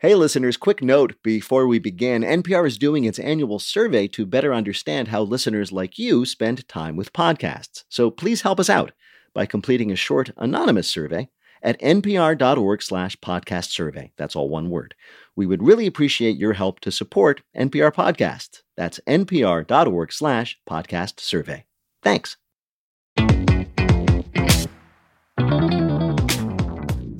Hey, listeners, quick note before we begin NPR is doing its annual survey to better understand how listeners like you spend time with podcasts. So please help us out by completing a short anonymous survey at npr.org slash podcast survey. That's all one word. We would really appreciate your help to support NPR podcasts. That's npr.org slash podcast survey. Thanks.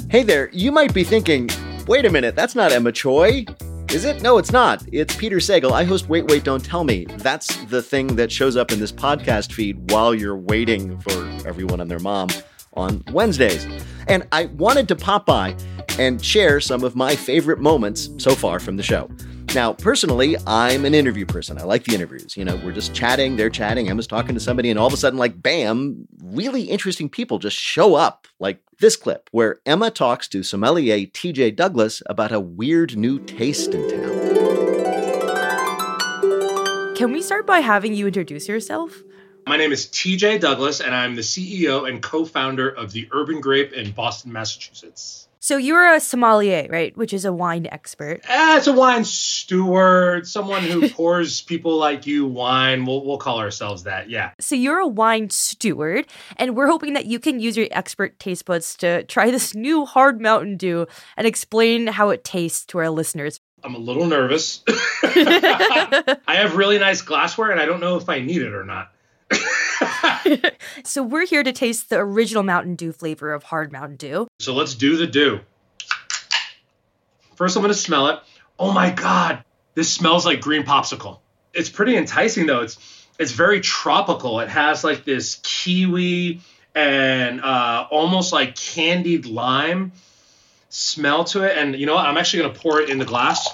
Hey there, you might be thinking, Wait a minute, that's not Emma Choi. Is it? No, it's not. It's Peter Sagal. I host Wait, Wait, Don't Tell Me. That's the thing that shows up in this podcast feed while you're waiting for everyone and their mom on Wednesdays. And I wanted to pop by and share some of my favorite moments so far from the show. Now, personally, I'm an interview person. I like the interviews. You know, we're just chatting, they're chatting, Emma's talking to somebody, and all of a sudden, like, bam, really interesting people just show up, like this clip, where Emma talks to sommelier TJ Douglas about a weird new taste in town. Can we start by having you introduce yourself? My name is TJ Douglas, and I'm the CEO and co founder of the Urban Grape in Boston, Massachusetts. So you're a sommelier, right? Which is a wine expert. Eh, it's a wine steward, someone who pours people like you wine. We'll, we'll call ourselves that, yeah. So you're a wine steward, and we're hoping that you can use your expert taste buds to try this new hard Mountain Dew and explain how it tastes to our listeners. I'm a little nervous. I have really nice glassware, and I don't know if I need it or not. so we're here to taste the original Mountain Dew flavor of hard Mountain Dew. So let's do the dew. First, I'm going to smell it. Oh my God, this smells like green popsicle. It's pretty enticing though. It's it's very tropical. It has like this kiwi and uh, almost like candied lime smell to it. And you know what? I'm actually going to pour it in the glass.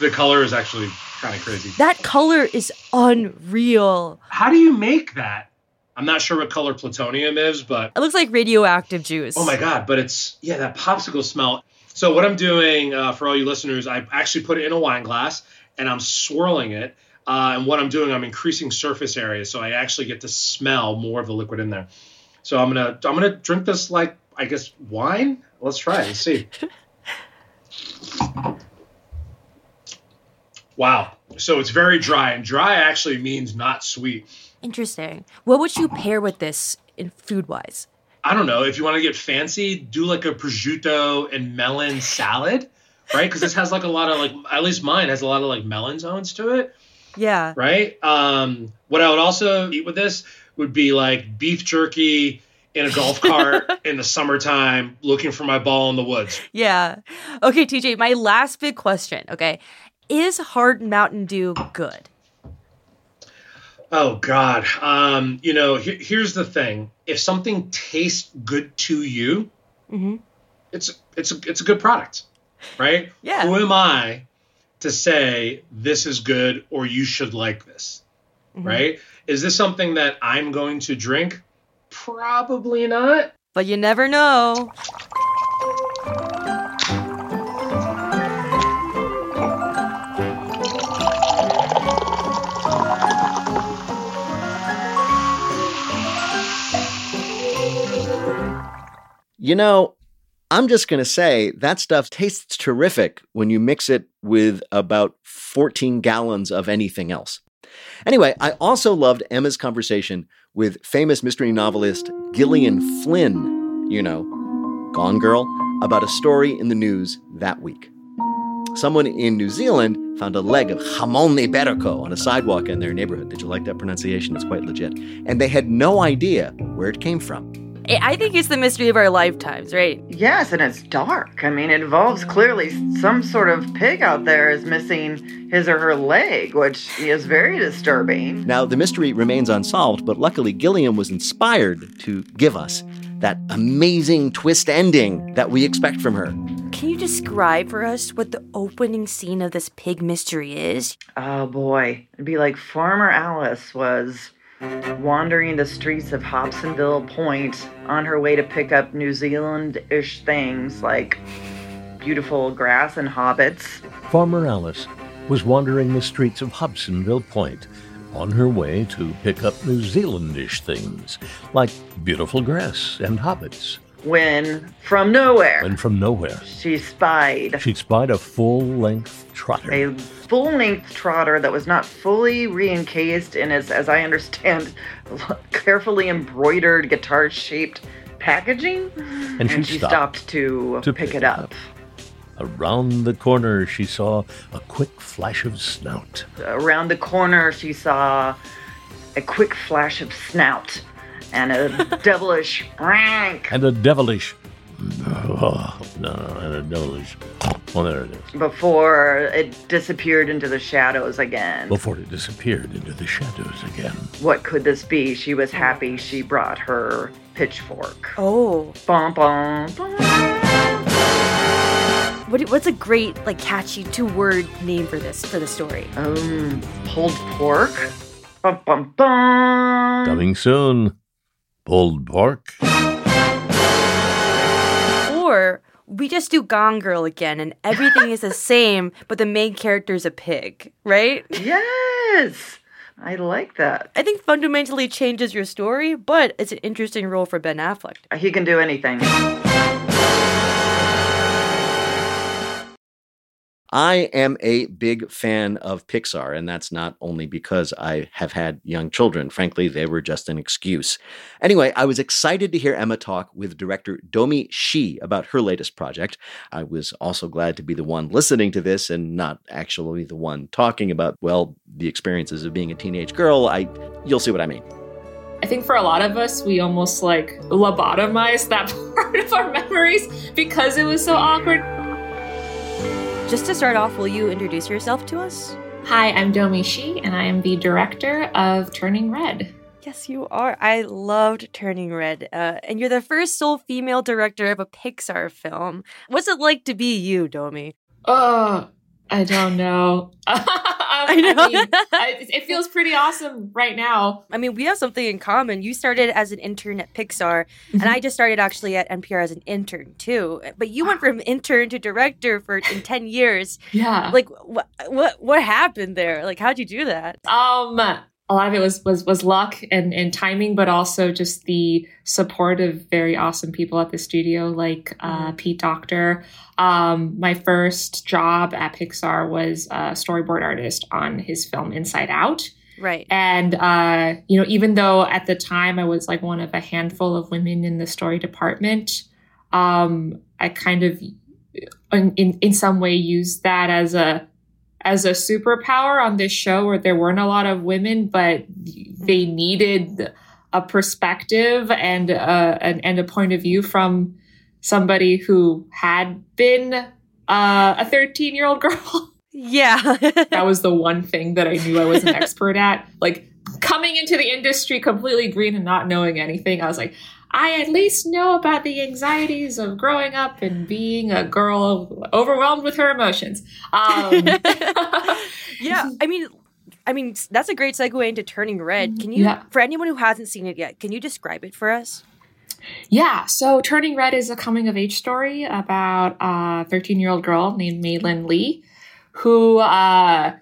The color is actually kind of crazy. That color is unreal. How do you make that? I'm not sure what color plutonium is, but it looks like radioactive juice. Oh my god! But it's yeah, that popsicle smell. So what I'm doing uh, for all you listeners, I actually put it in a wine glass and I'm swirling it. Uh, and what I'm doing, I'm increasing surface area, so I actually get to smell more of the liquid in there. So I'm gonna I'm gonna drink this like I guess wine. Let's try it. Let's see. Wow. So it's very dry, and dry actually means not sweet. Interesting. What would you pair with this in food wise? I don't know. If you want to get fancy, do like a prosciutto and melon salad, right? Because this has like a lot of like, at least mine has a lot of like melon zones to it. Yeah. Right. Um, what I would also eat with this would be like beef jerky in a golf cart in the summertime looking for my ball in the woods. Yeah. Okay, TJ, my last big question. Okay is hard Mountain Dew good? Oh God, um, you know, he- here's the thing: if something tastes good to you, mm-hmm. it's it's a, it's a good product, right? yeah. Who am I to say this is good or you should like this, mm-hmm. right? Is this something that I'm going to drink? Probably not. But you never know. You know, I'm just going to say that stuff tastes terrific when you mix it with about 14 gallons of anything else. Anyway, I also loved Emma's conversation with famous mystery novelist Gillian Flynn, you know, Gone Girl, about a story in the news that week. Someone in New Zealand found a leg of jamon iberico on a sidewalk in their neighborhood. Did you like that pronunciation? It's quite legit. And they had no idea where it came from. I think it's the mystery of our lifetimes, right? Yes, and it's dark. I mean, it involves clearly some sort of pig out there is missing his or her leg, which is very disturbing. Now, the mystery remains unsolved, but luckily Gillian was inspired to give us that amazing twist ending that we expect from her. Can you describe for us what the opening scene of this pig mystery is? Oh boy, it'd be like Farmer Alice was wandering the streets of Hobsonville Point on her way to pick up New Zealand ish things like beautiful grass and hobbits. Farmer Alice was wandering the streets of Hobsonville Point on her way to pick up New Zealandish things like beautiful grass and hobbits. When from nowhere When from nowhere, she spied she spied a full length trotter. a full length trotter that was not fully re-encased in its, as I understand, carefully embroidered guitar shaped packaging. And she she stopped stopped, to, to pick, pick it it up. up. Around the corner, she saw a quick flash of snout. Around the corner, she saw a quick flash of snout and a devilish rank And a devilish. Oh, no, and a devilish. Well, there it is. before it disappeared into the shadows again. Before it disappeared into the shadows again. What could this be? She was happy she brought her pitchfork. Oh, Bum, bum, bum. what, what's a great, like, catchy two-word name for this for the story? Um, pulled pork. Bum, bum, bum. Coming soon. Pulled pork. Or we just do Gone Girl again, and everything is the same, but the main character's a pig, right? Yes, I like that. I think fundamentally changes your story, but it's an interesting role for Ben Affleck. He can do anything. I am a big fan of Pixar, and that's not only because I have had young children. Frankly, they were just an excuse. Anyway, I was excited to hear Emma talk with director Domee Shi about her latest project. I was also glad to be the one listening to this and not actually the one talking about, well, the experiences of being a teenage girl. I you'll see what I mean. I think for a lot of us, we almost like lobotomized that part of our memories because it was so awkward. Just to start off, will you introduce yourself to us? Hi, I'm Domee Shi, and I am the director of Turning Red. Yes, you are. I loved Turning Red. Uh, and you're the first sole female director of a Pixar film. What's it like to be you, Domee? Oh, I don't know. I know. mean, I- it feels pretty awesome right now. I mean, we have something in common. You started as an intern at Pixar, and I just started actually at NPR as an intern too. But you went from intern to director for in 10 years. Yeah. Like what what what happened there? Like how'd you do that? Um, a lot of it was was was luck and and timing, but also just the support of very awesome people at the studio, like uh, Pete Docter. Um, my first job at Pixar was a storyboard artist on his film Inside Out. Right. And uh, you know, even though at the time I was like one of a handful of women in the story department, um, I kind of in, in in some way used that as a as a superpower on this show where there weren't a lot of women, but they needed a perspective and a, and, and a point of view from somebody who had been uh, a 13 year old girl. Yeah. that was the one thing that I knew I was an expert at. Like coming into the industry completely green and not knowing anything, I was like, I at least know about the anxieties of growing up and being a girl overwhelmed with her emotions. Um, yeah. I mean I mean that's a great segue into Turning Red. Can you Yeah. for anyone who hasn't seen it yet, can you describe it for us? Yeah, so Turning Red is a coming of age story about a 13 year old girl named Meilin Lee who uh,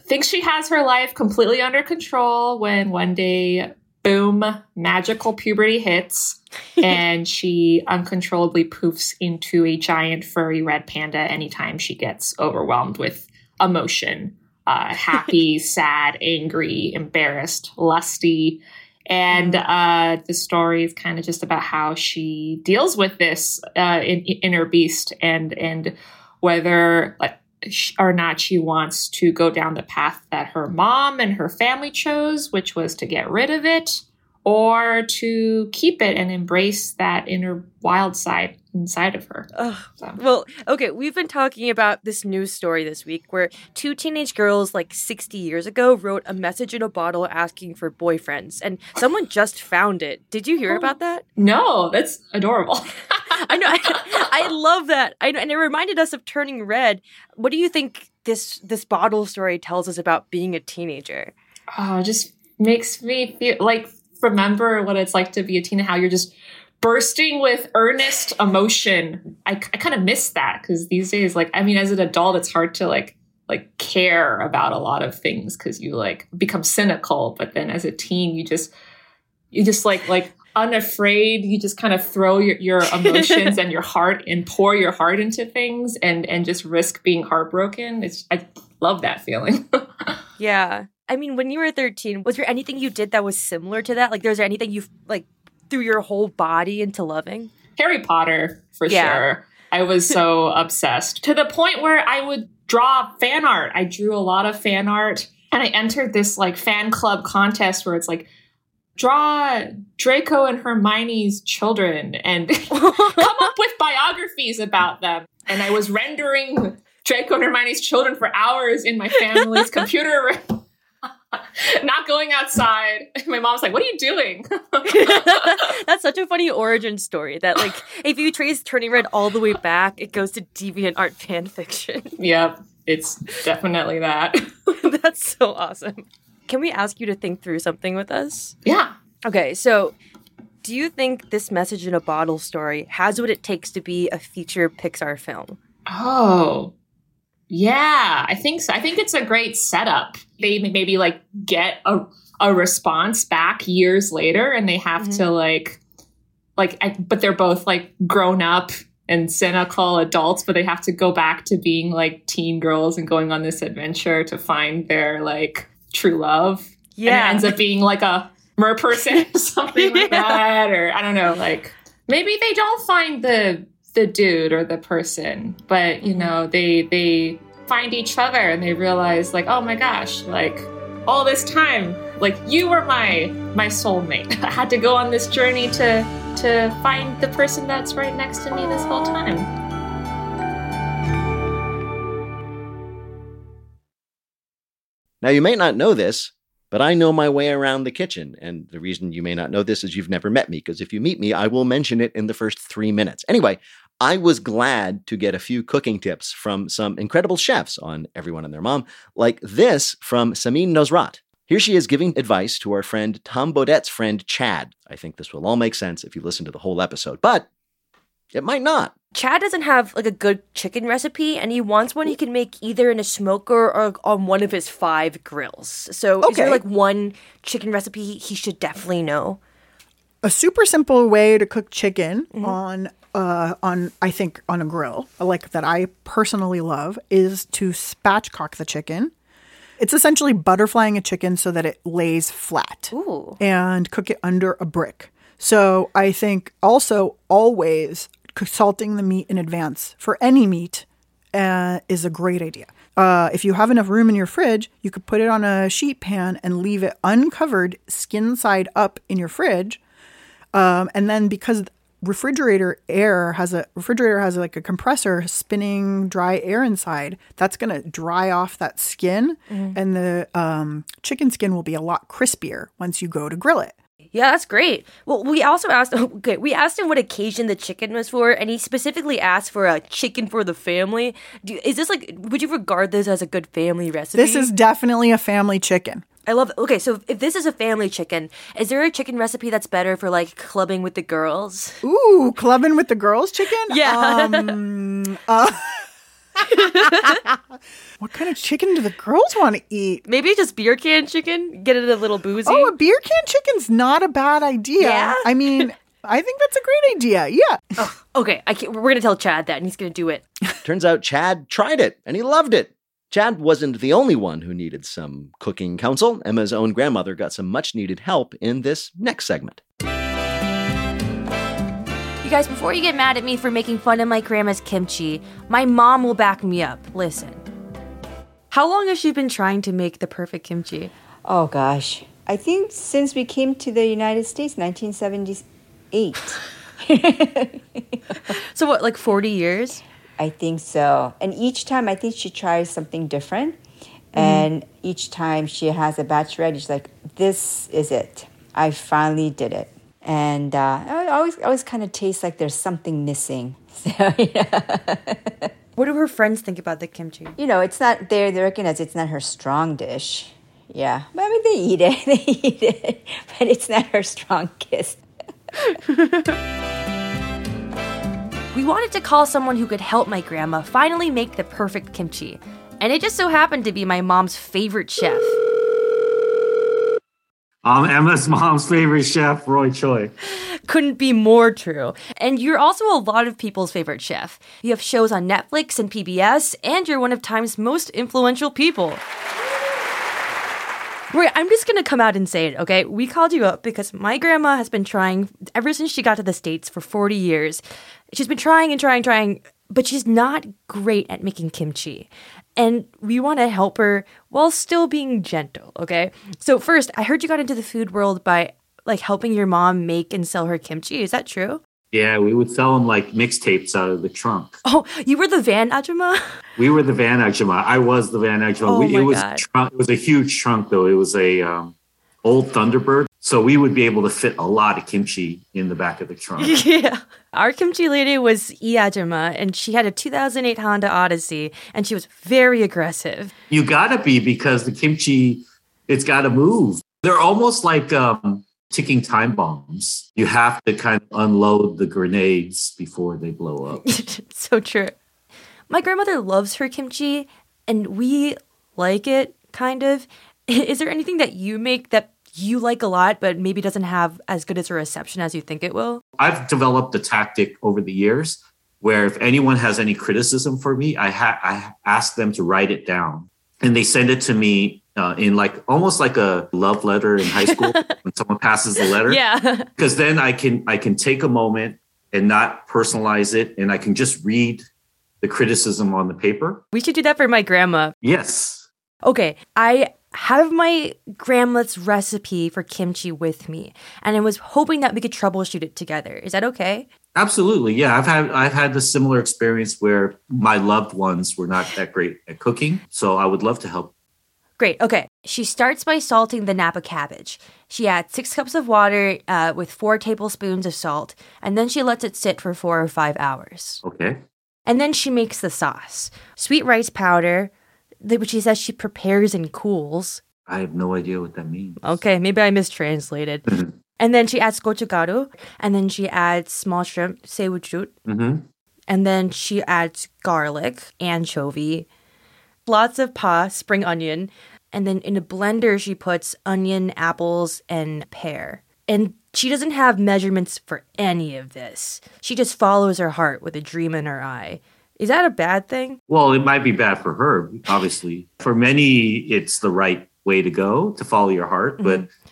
thinks she has her life completely under control when one day, boom, magical puberty hits and she uncontrollably poofs into a giant furry red panda anytime she gets overwhelmed with emotion uh, happy, sad, angry, embarrassed, lusty. And uh, the story is kind of just about how she deals with this uh, in, inner beast and and whether like or not she wants to go down the path that her mom and her family chose, which was to get rid of it, or to keep it and embrace that inner wild side inside of her. So- Well, okay, we've been talking about this news story this week where two teenage girls, like 60 years ago, wrote a message in a bottle asking for boyfriends, and someone just found it. Did you hear oh. about that? No, that's adorable. I know. I, I love that. I know, and it reminded us of Turning Red. What do you think this this bottle story tells us about being a teenager? oh, it just makes me feel like remember what it's like to be a teen and how you're just bursting with earnest emotion. I, I kind of miss that because these days, like, I mean, as an adult, it's hard to like like care about a lot of things because you like become cynical. But then as a teen, you just you just like like unafraid. You just kind of throw your, your emotions and your heart and pour your heart into things and and just risk being heartbroken. It's I love that feeling. Yeah. I mean, when you were 13, was there anything you did that was similar to that? Like, was there anything you like threw your whole body into loving? Harry Potter for Yeah. sure. I was so obsessed to the point where I would draw fan art. I drew a lot of fan art and I entered this like fan club contest where it's like draw Draco and Hermione's children and come up with biographies about them. And I was rendering Draco and Hermione's children for hours in my family's computer room. Not going outside. My mom's like, "What are you doing?" That's such a funny origin story that, like, if you trace Turning Red all the way back, it goes to deviant art fan fiction. yep, it's definitely that. That's so awesome. Can we ask you to think through something with us? Yeah. Okay, so do you think this message in a bottle story has what it takes to be a feature Pixar film? Oh, yeah. I think so. I think it's a great setup. They maybe like get a a response back years later, and they have to mm-hmm. like, like, I, but they're both like grown up and cynical adults, but they have to go back to being like teen girls and going on this adventure to find their like true love. And it ends up being like a mer person or something like Yeah. that. Or I don't know, like maybe they don't find the the dude or the person, but you know, they they find each other and they realize like, oh my gosh, like all this time, like you were my my soulmate. I had to go on this journey to to find the person that's right next to me this whole time. Now, you may not know this, but I know my way around the kitchen. And the reason you may not know this is you've never met me, because if you meet me, I will mention it in the first three minutes. Anyway, I was glad to get a few cooking tips from some incredible chefs on Everyone and Their Mom, like this from Samin Nosrat. Here she is giving advice to our friend Tom Baudette's friend Chad. I think this will all make sense if you listen to the whole episode, but it might not. Chad doesn't have like a good chicken recipe, and he wants one he can make either in a smoker or on one of his five grills. So, is there like one chicken recipe he should definitely know? a super simple way to cook chicken on uh on I think on a grill, like that I personally love, is to spatchcock the chicken. It's essentially butterflying a chicken so that it lays flat Ooh. and cook it under a brick. So I think also always c- salting the meat in advance for any meat uh, is a great idea. Uh, if you have enough room in your fridge, you could put it on a sheet pan and leave it uncovered, skin side up in your fridge. Um, and then because refrigerator air has a refrigerator has like a compressor spinning dry air inside, that's gonna dry off that skin, and the um, chicken skin will be a lot crispier once you go to grill it. Yeah, that's great. Well, we also asked. Okay, we asked him what occasion the chicken was for, and he specifically asked for a chicken for the family. Do, is this like? Would you regard this as a good family recipe? This is definitely a family chicken. I love. Okay, so if this is a family chicken, is there a chicken recipe that's better for like clubbing with the girls? Ooh, clubbing with the girls chicken? Yeah. Um, uh, what kind of chicken do the girls want to eat? Maybe just beer can chicken. Get it a little boozy. Oh, a beer can chicken's not a bad idea. Yeah? I mean, I think that's a great idea. Yeah. okay, I can't, we're gonna tell Chad that, and he's gonna do it. Turns out Chad tried it and he loved it. Chad wasn't the only one who needed some cooking counsel. Emma's own grandmother got some much needed help in this next segment. Guys, before you get mad at me for making fun of my grandma's kimchi, my mom will back me up. Listen. How long has she been trying to make the perfect kimchi? Oh gosh. I think since we came to the United States 1978. So what, like 40 years? I think so. And each time I think she tries something different. Mm-hmm. And each time she has a batch ready, she's like, This is it. I finally did it. And uh, I always always kind of tastes like there's something missing. So yeah. What do her friends think about the kimchi? you know, it's not they they recognize it's not her strong dish. Yeah. But I mean they eat it. they eat it. But it's not her strong kiss. We wanted to call someone who could help my grandma finally make the perfect kimchi. And it just so happened to be my mom's favorite chef. I'm Emma's mom's favorite chef, Roy Choi. Couldn't be more true. And you're also a lot of people's favorite chef. You have shows on Netflix and PBS, and you're one of Time's most influential people. Roy, I'm just gonna come out and say it, okay? We called you up because my grandma has been trying ever since she got to the States for 40 years. She's been trying and trying, trying, but she's not great at making kimchi. And we want to help her while still being gentle, okay? So, first, I heard you got into the food world by like helping your mom make and sell her kimchi. Is that true? Yeah, we would sell them like mixtapes out of the trunk. Oh, you were the van ajuma? We were the van ajuma. I was the van ajuma. Oh we, my it was God. trunk, it was a huge trunk though. It was a um, old Thunderbird, so we would be able to fit a lot of kimchi in the back of the trunk. yeah. Our kimchi lady was Iajima, and she had a 2008 Honda Odyssey, and she was very aggressive. you gotta be because the kimchi, it's gotta move. They're almost like um, ticking time bombs. You have to kind of unload the grenades before they blow up. so true. My grandmother loves her kimchi, and we like it, kind of. Is there anything that you make that you like a lot, but maybe doesn't have as good as a reception as you think it will? I've developed a tactic over the years where if anyone has any criticism for me, I, ha- I ask them to write it down and they send it to me uh, in like almost like a love letter in high school when someone passes the letter. Yeah. Because then I can I can take a moment and not personalize it and I can just read the criticism on the paper. we should do that for my grandma. Yes. Okay, I have my grandma's recipe for kimchi with me, and I was hoping that we could troubleshoot it together. Is that okay? Absolutely. Yeah. I've had I've had the similar experience where my loved ones were not that great at cooking. So I would love to help. Great. Okay. She starts by salting the Napa cabbage. She adds six cups of water uh, with four tablespoons of salt, and then she lets it sit for four or five hours. Okay. And then she makes the sauce sweet rice powder, which she says she prepares and cools. I have no idea what that means. Okay, maybe I mistranslated. and then she adds gochugaru, and then she adds small shrimp, saeujeot, hmm and then she adds garlic, anchovy, lots of pa, spring onion, and then in a blender she puts onion, apples, and pear. And she doesn't have measurements for any of this. She just follows her heart with a dream in her eye. Is that a bad thing? Well, it might be bad for her, obviously. For many, it's the right way to go to follow your heart, but mm-hmm.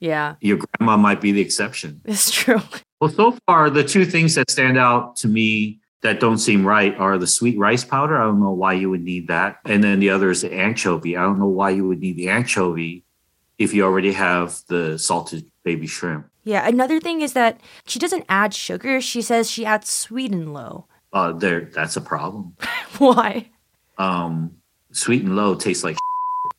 Yeah, your grandma might be the exception. it's true. Well, so far, the two things that stand out to me that don't seem right are the sweet rice powder. I don't know why you would need that. And then the other is the anchovy. I don't know why you would need the anchovy if you already have the salted baby shrimp. Yeah, another thing is that she doesn't add sugar. She says she adds sweet and low. Uh, there, that's a problem. Why? Um, sweet and low tastes like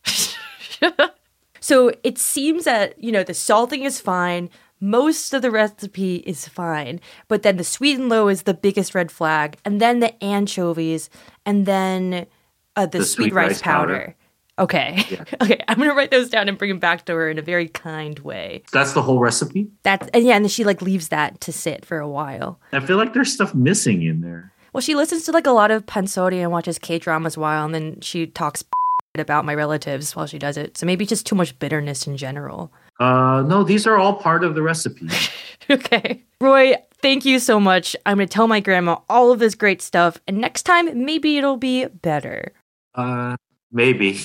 So it seems that, you know, the salting is fine. Most of the recipe is fine. But then the sweet and low is the biggest red flag. And then the anchovies. And then uh, the, The sweet, sweet rice, rice powder. powder. Okay. Yeah. okay. I'm going to write those down and bring them back to her in a very kind way. that's the whole recipe. That's, and yeah, and then she like leaves that to sit for a while. I feel like there's stuff missing in there. Well, she listens to like a lot of pansori and watches K dramas while, and then she talks about my relatives while she does it. So maybe just too much bitterness in general. Uh, no, these are all part of the recipe. okay. Roy, thank you so much. I'm going to tell my grandma all of this great stuff, and next time, maybe it'll be better. Uh, maybe.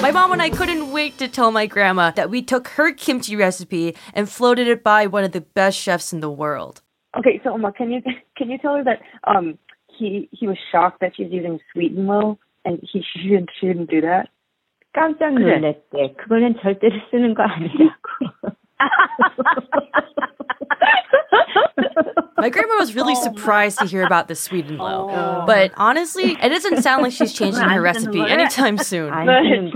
My mom and I couldn't wait to tell my grandma that we took her kimchi recipe and floated it by one of the best chefs in the world. Okay, so Uma, can you can you tell her that um he he was shocked that she's using sweet and low and he shouldn't shouldn't do that? 깜짝 놀랐대. 그거는 절대로 쓰는 거 아니라고. My grandma was really oh. surprised to hear about the sweet and low. Oh. But honestly, it doesn't sound like she's changing her recipe anytime soon. And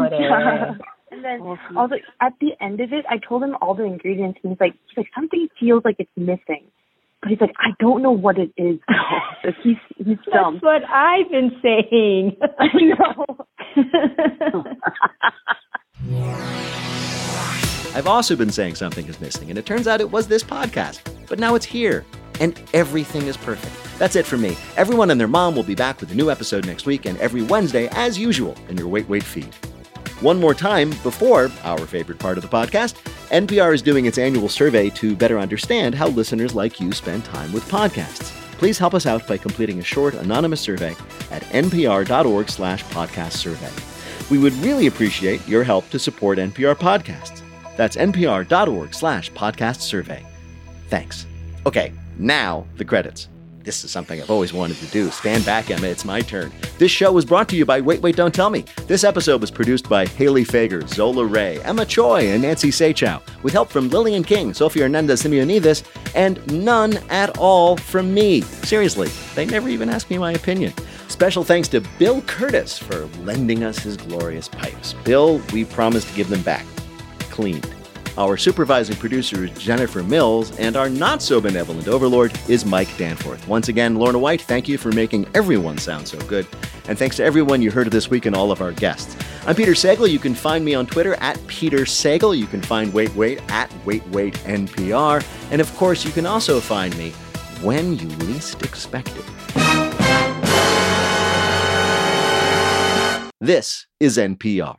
then also at the end of it, I told him all the ingredients, and he's like, he's like something feels like it's missing, but he's like, I don't know what it is. so he's he's dumb. That's what I've been saying. I know. I've also been saying something is missing, and it turns out it was this podcast, but now it's here and everything is perfect. That's it for me. Everyone and their mom will be back with a new episode next week, and every Wednesday, as usual, in your Wait Wait feed. One more time, before our favorite part of the podcast, NPR is doing its annual survey to better understand how listeners like you spend time with podcasts. Please help us out by completing a short anonymous survey at npr.org slash podcast survey. We would really appreciate your help to support NPR podcasts. That's npr.org slash podcast survey. Thanks. Okay, now the credits. This is something I've always wanted to do. Stand back, Emma. It's my turn. This show was brought to you by Wait, Wait, Don't Tell Me. This episode was produced by Haley Fager, Zola Ray, Emma Choi, and Nancy Saechao, with help from Lillian King, Sofia Hernandez Simeonidis, and none at all from me. Seriously, they never even asked me my opinion. Special thanks to Bill Kurtis for lending us his glorious pipes. Bill, we promised to give them back. Cleaned. Our supervising producer is Jennifer Mills, and our not so benevolent overlord is Mike Danforth. Once again, Lorna White, thank you for making everyone sound so good. And thanks to everyone you heard this week and all of our guests. I'm Peter Sagal. You can find me on Twitter at Peter Sagal. You can find Wait Wait at Wait Wait NPR. And of course, you can also find me when you least expect it. This is NPR.